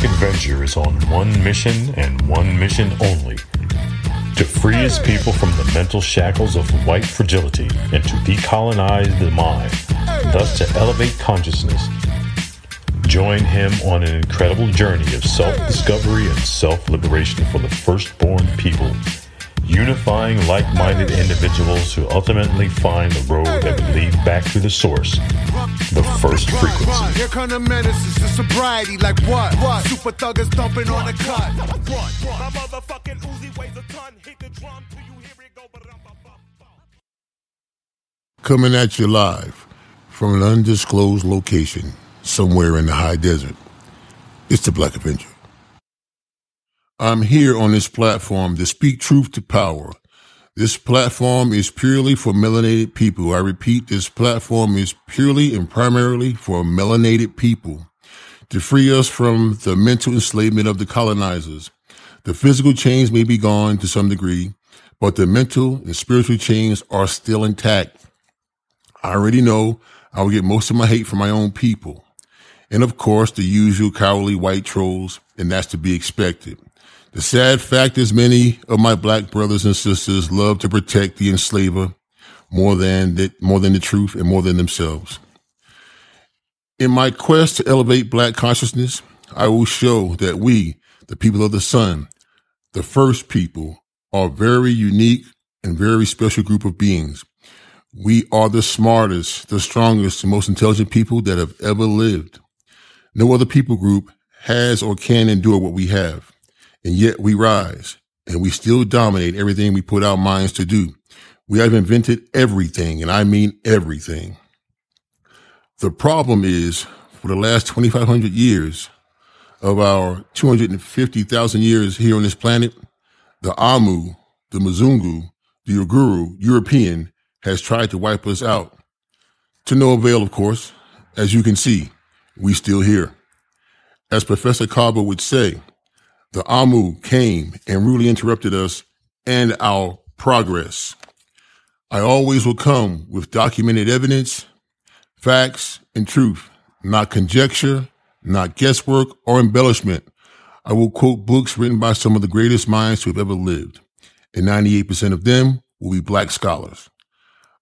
Black Avenger is on one mission and one mission only to free his people from the mental shackles of white fragility and to decolonize the mind, thus to elevate consciousness. Join him on an incredible journey of self discovery and self liberation for the firstborn people unifying like minded individuals who ultimately find the road that would lead back to the source, the first frequency. Here come the menaces, the sobriety, like what? What? Super thuggers thumping on the cut. My motherfucking Uzi weighs a ton. Hit the drum till you hear it go. Coming at you live from an undisclosed location somewhere in the high desert. It's the Black Avenger. I'm here on this platform to speak truth to power. This platform is purely for melanated people. I repeat, this platform is purely and primarily for melanated people to free us from the mental enslavement of the colonizers. The physical chains may be gone to some degree, but the mental and spiritual chains are still intact. I already know I will get most of my hate from my own people. And of course, the usual cowardly white trolls, and that's to be expected. The sad fact is many of my black brothers and sisters love to protect the enslaver more than the, more than the truth and more than themselves. In my quest to elevate black consciousness, I will show that we, the people of the sun, the first people, are a very unique and very special group of beings. We are the smartest, the strongest, and most intelligent people that have ever lived. No other people group has or can endure what we have and yet we rise and we still dominate everything we put our minds to do. We have invented everything, and I mean everything. The problem is, for the last 2,500 years of our 250,000 years here on this planet, the Amu, the Mzungu, the Uguru, European, has tried to wipe us out. To no avail, of course. As you can see, we still here. As Professor Kaba would say, the Amu came and rudely interrupted us and our progress. I always will come with documented evidence, facts, and truth, not conjecture, not guesswork or embellishment. I will quote books written by some of the greatest minds who have ever lived, and 98% of them will be black scholars.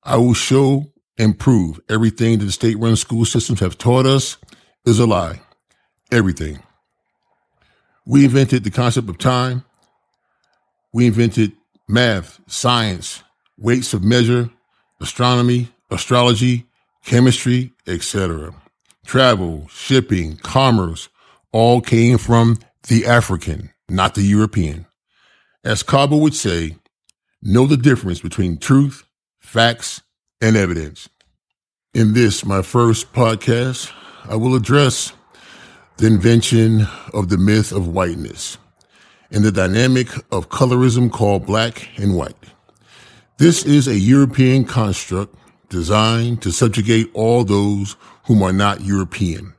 I will show and prove everything that the state run school systems have taught us is a lie. Everything. We invented the concept of time. We invented math, science, weights of measure, astronomy, astrology, chemistry, etc. Travel, shipping, commerce, all came from the African, not the European. As Kaba would say, know the difference between truth, facts, and evidence. In this, my first podcast, I will address the invention of the myth of whiteness and the dynamic of colorism called black and white. This is a European construct designed to subjugate all those whom are not European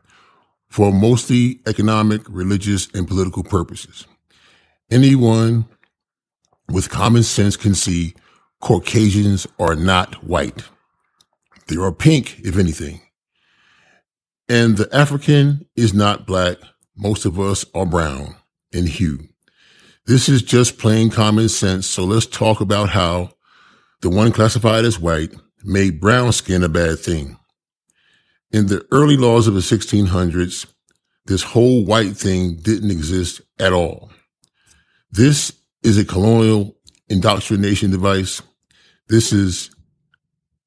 for mostly economic, religious, and political purposes. Anyone with common sense can see Caucasians are not white. They are pink, if anything. And the African is not black. Most of us are brown in hue. This is just plain common sense. So let's talk about how the one classified as white made brown skin a bad thing. In the early laws of the 1600s, this whole white thing didn't exist at all. This is a colonial indoctrination device. This is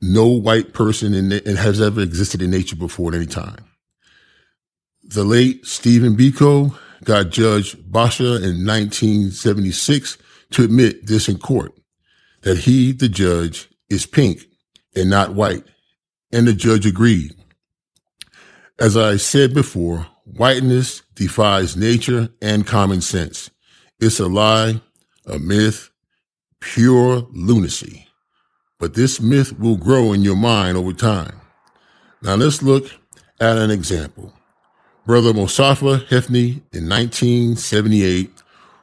no white person in has ever existed in nature before at any time. The late Stephen Biko got Judge Boshoff in 1976 to admit this in court, that he, the judge, is pink and not white. And the judge agreed. As I said before, whiteness defies nature and common sense. It's a lie, a myth, pure lunacy. But this myth will grow in your mind over time. Now let's look at an example. Brother Mostafa Hefny in 1978,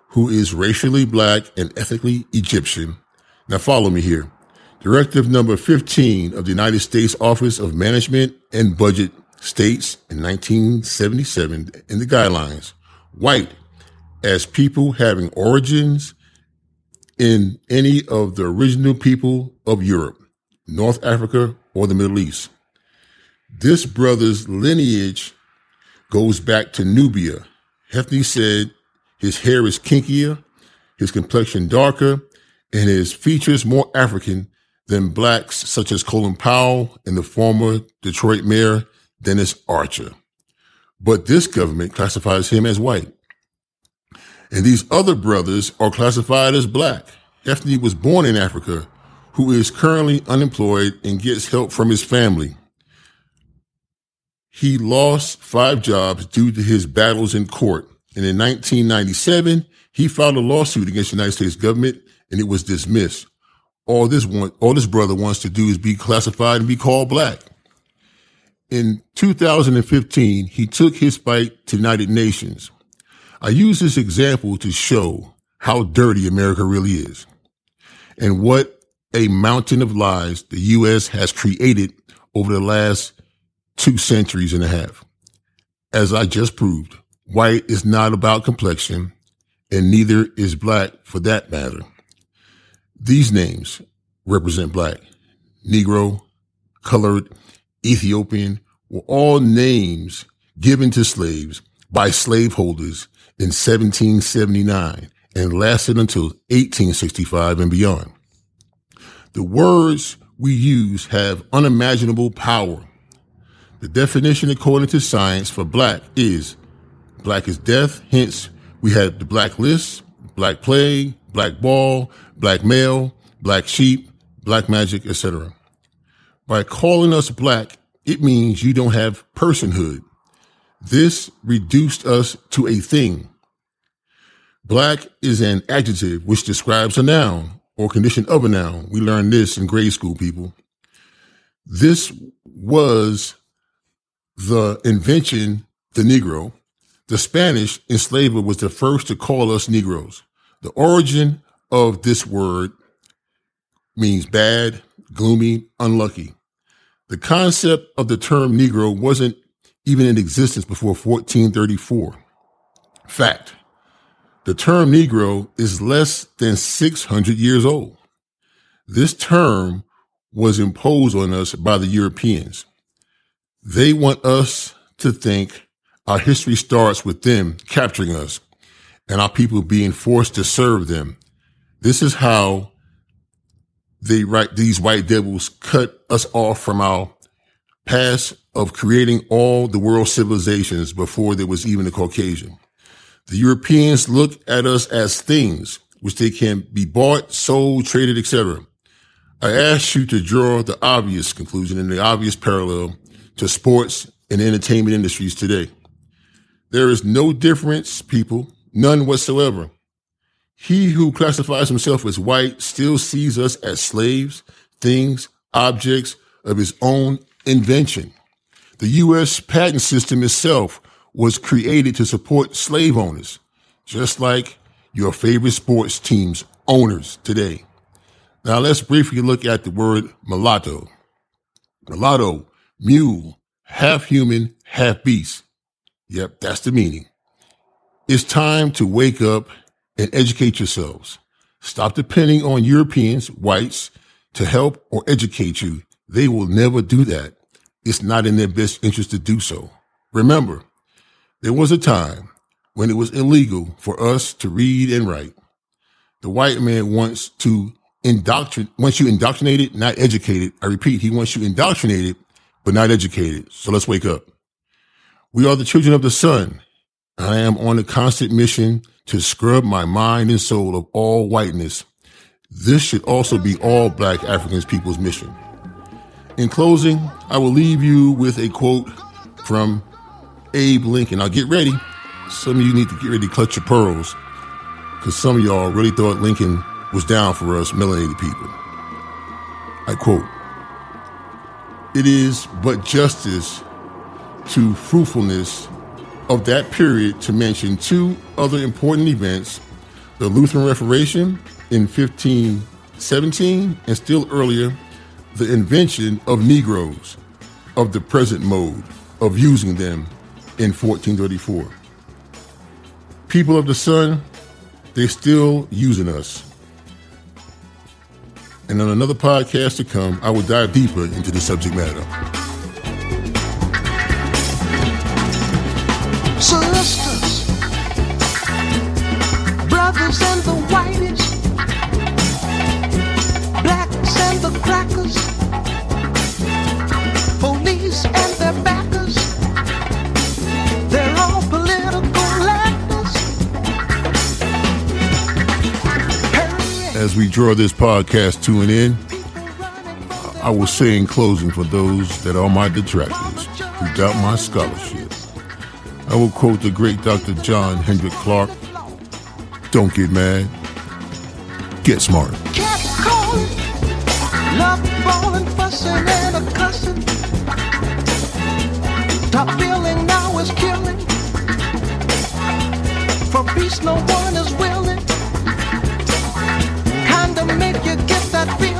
who is racially black and ethnically Egyptian. Now follow me here. Directive number 15 of the United States Office of Management and Budget states in 1977 in the guidelines, white as people having origins in any of the original people of Europe, North Africa, or the Middle East. This brother's lineage goes back to Nubia. Hefny said his hair is kinkier, his complexion darker, and his features more African than blacks such as Colin Powell and the former Detroit mayor Dennis Archer. But this government classifies him as white. And these other brothers are classified as black. Hefny was born in Africa, who is currently unemployed and gets help from his family. He lost five jobs due to his battles in court. And in 1997, he filed a lawsuit against the United States government and it was dismissed. All this one, all this brother wants to do is be classified and be called black. In 2015, he took his fight to United Nations. I use this example to show how dirty America really is and what a mountain of lies the U.S. has created over the last two centuries and a half. As I just proved, white is not about complexion and neither is black for that matter. These names represent black, Negro, colored, Ethiopian were all names given to slaves by slaveholders in 1779 and lasted until 1865 and beyond. The words we use have unimaginable power. The definition according to science for black is black is death. Hence, we have the black list, black plague, black ball, black mail, black sheep, black magic, etc. By calling us black, it means you don't have personhood. This reduced us to a thing. Black is an adjective which describes a noun or condition of a noun. We learned this in grade school, people. This was the invention, the Negro. The Spanish enslaver was the first to call us Negroes. The origin of this word means bad, gloomy, unlucky. The concept of the term Negro wasn't even in existence before 1434. Fact. The term Negro is less than 600 years old. This term was imposed on us by the Europeans. They want us to think our history starts with them capturing us and our people being forced to serve them. This is how they right these white devils cut us off from our past of creating all the world civilizations before there was even a Caucasian. The Europeans look at us as things which they can be bought, sold, traded, etc. I ask you to draw the obvious conclusion and the obvious parallel to sports and entertainment industries today. There is no difference, people, none whatsoever. He who classifies himself as white still sees us as slaves, things, objects of his own invention. The U.S. patent system itself was created to support slave owners, just like your favorite sports team's owners today. Now let's briefly look at the word mulatto. Mulatto, mule, half human, half beast. Yep, that's the meaning. It's time to wake up and educate yourselves. Stop depending on Europeans, whites, to help or educate you. They will never do that. It's not in their best interest to do so. Remember, there was a time when it was illegal for us to read and write. The white man wants to indoctrinate, wants you indoctrinated, not educated. I repeat, he wants you indoctrinated, but not educated. So let's wake up. We are the children of the sun. I am on a constant mission to scrub my mind and soul of all whiteness. This should also be all black Africans people's mission. In closing, I will leave you with a quote from Abe Lincoln. Now get ready. Some of you need to get ready to clutch your pearls because some of y'all really thought Lincoln was down for us melanated people. I quote, It is but justice to fruitfulness of that period to mention two other important events the Lutheran Reformation in 1517, and still earlier, the invention of Negroes of the present mode of using them in 1434. People of the sun, they're still using us. And on another podcast to come, I will dive deeper into the subject matter. We draw this podcast to an end, I will say in closing for those that are my detractors who doubt my scholarship, I will quote the great Dr. John Henrik Clarke Don't get mad, get smart. Top billing now is killing. Peace, no one is willing. Kinda make you get that feeling.